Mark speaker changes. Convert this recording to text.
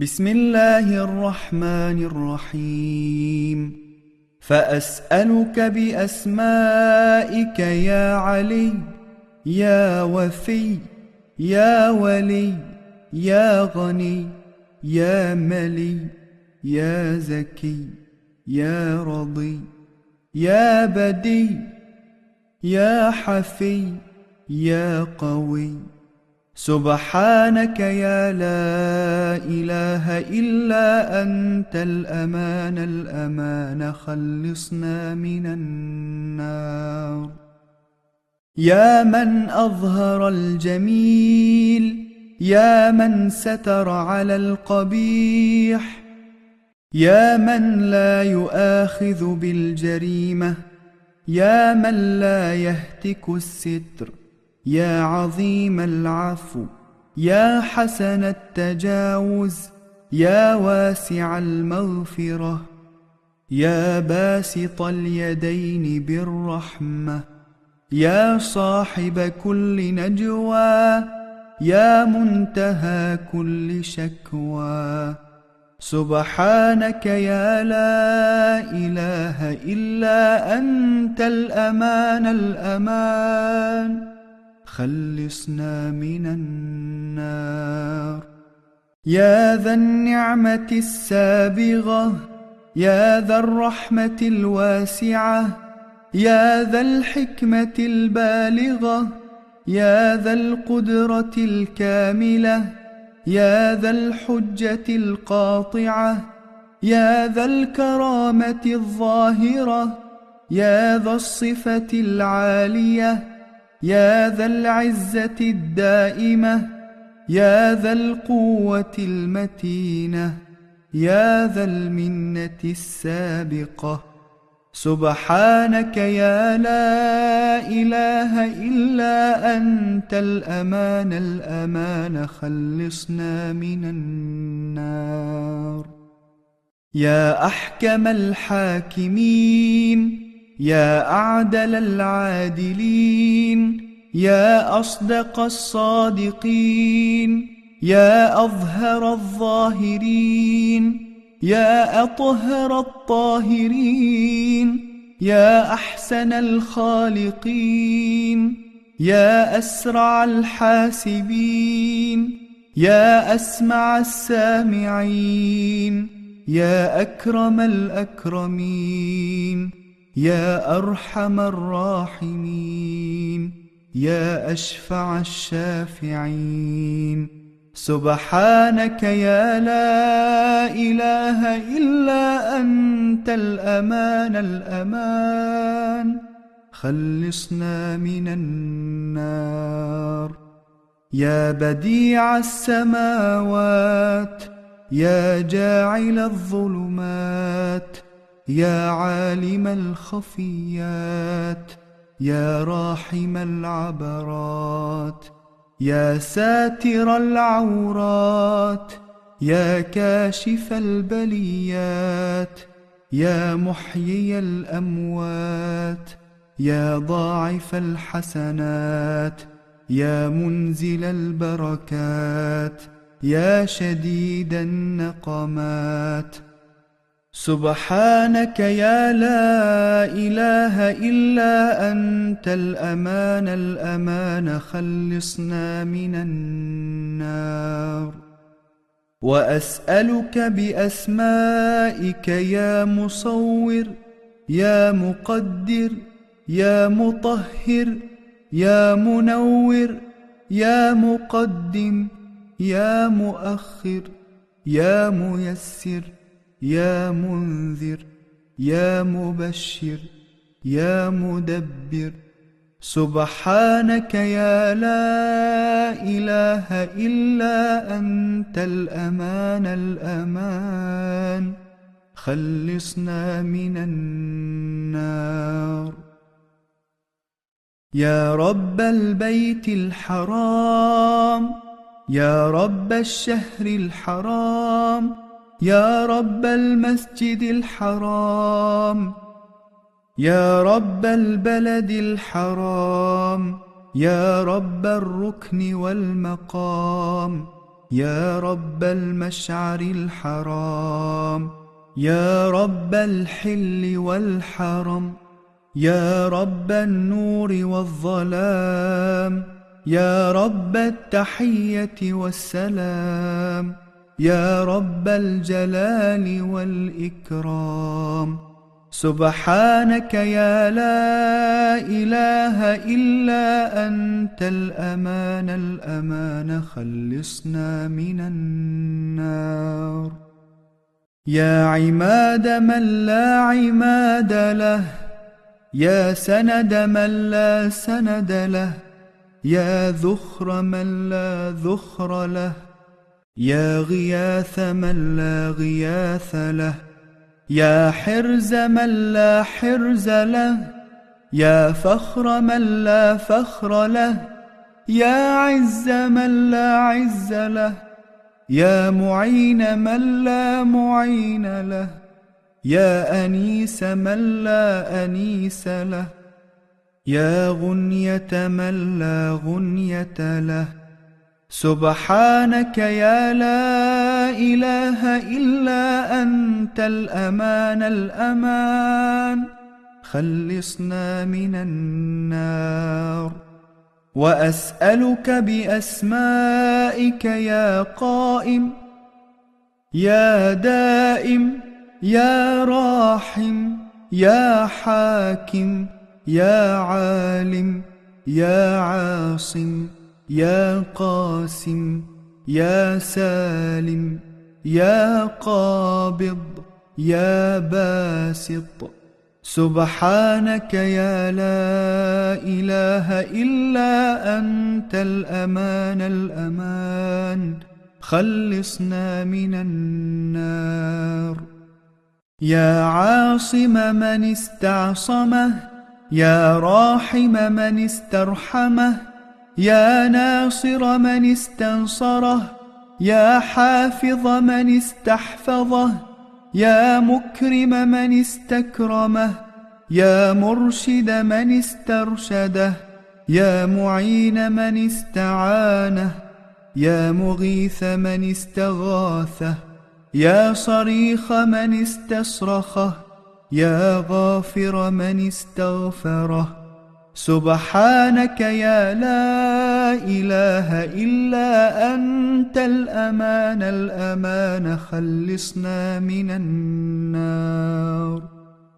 Speaker 1: بسم الله الرحمن الرحيم فأسألك بأسمائك يا علي يا وفي يا ولي يا غني يا ملي يا زكي يا رضي يا بدي يا حفي يا قوي سبحانك يا لا إله إلا أنت الأمان الأمان خلصنا من النار. يا من أظهر الجميل يا من ستر على القبيح يا من لا يؤاخذ بالجريمة يا من لا يهتك الستر. يا عظيم العفو يا حسن التجاوز يا واسع المغفرة يا باسط اليدين بالرحمة يا صاحب كل نجوى يا منتهى كل شكوى. سبحانك يا لا إله إلا أنت الأمان الأمان. خلصنا من النار. يا ذا النعمة السابغة يا ذا الرحمة الواسعة يا ذا الحكمة البالغة يا ذا القدرة الكاملة يا ذا الحجة القاطعة يا ذا الكرامة الظاهرة يا ذا الصفة العالية. يا ذا العزة الدائمة يا ذا القوة المتينة يا ذا المنة السابقة. سبحانك يا لا إله إلا أنت الأمان الأمان خلصنا من النار. يا أحكم الحاكمين يا أعدل العادلين يا أصدق الصادقين يا أظهر الظاهرين يا أطهر الطاهرين يا أحسن الخالقين يا أسرع الحاسبين يا أسمع السامعين يا أكرم الأكرمين. يا أرحم الراحمين يا أشفع الشافعين. سبحانك يا لا إله إلا أنت الأمان الأمان. خلصنا من النار. يا بديع السماوات يا جاعل الظلمات. يا عالم الخفيات يا راحم العبرات يا ساتر العورات يا كاشف البليات يا محيي الأموات يا ضاعف الحسنات يا منزل البركات يا شديد النقمات. سبحانك يا لا إله إلا أنت الأمان الأمان خلصنا من النار. وأسألك بأسمائك يا مصور يا مقدر يا مطهر يا منور يا مقدم يا مؤخر يا ميسر. يا منذر يا مبشر يا مدبر سبحانك يا لا إله إلا أنت الأمان الأمان. خلصنا من النار. يا رب البيت الحرام يا رب الشهر الحرام يا رب المسجد الحرام يا رب البلد الحرام يا رب الركن والمقام يا رب المشعر الحرام يا رب الحل والحرم يا رب النور والظلام يا رب التحية والسلام. يا رب الجلال والإكرام. سبحانك يا لا إله إلا أنت الأمان الأمان خلصنا من النار. يا عماد من لا عماد له يا سند من لا سند له يا ذخر من لا ذخر له. يا غياث من لا غياث له يا حرز من لا حرز له يا فخر من لا فخر له يا عز من لا عز له يا معين من لا معين له يا أنيس من لا أنيس له يا غنية من لا غنية له. سبحانك يا لا إله إلا أنت الأمان الأمان. خلصنا من النار. وأسألك بأسمائك يا قائم يا دائم يا راحم يا حاكم يا عالم يا عاصم. يا قاسم يا سالم يا قابض يا باسط. سبحانك يا لا إله إلا أنت الأمان الأمان. خلصنا من النار. يا عاصم من استعصمه يا راحم من استرحمه يا ناصر من استنصره يا حافظ من استحفظه يا مكرم من استكرمه يا مرشد من استرشده يا معين من استعانه يا مغيث من استغاثه يا صريخ من استصرخه يا غافر من استغفره. سبحانك يا لا إله إلا أنت الأمان الأمان خلصنا من النار.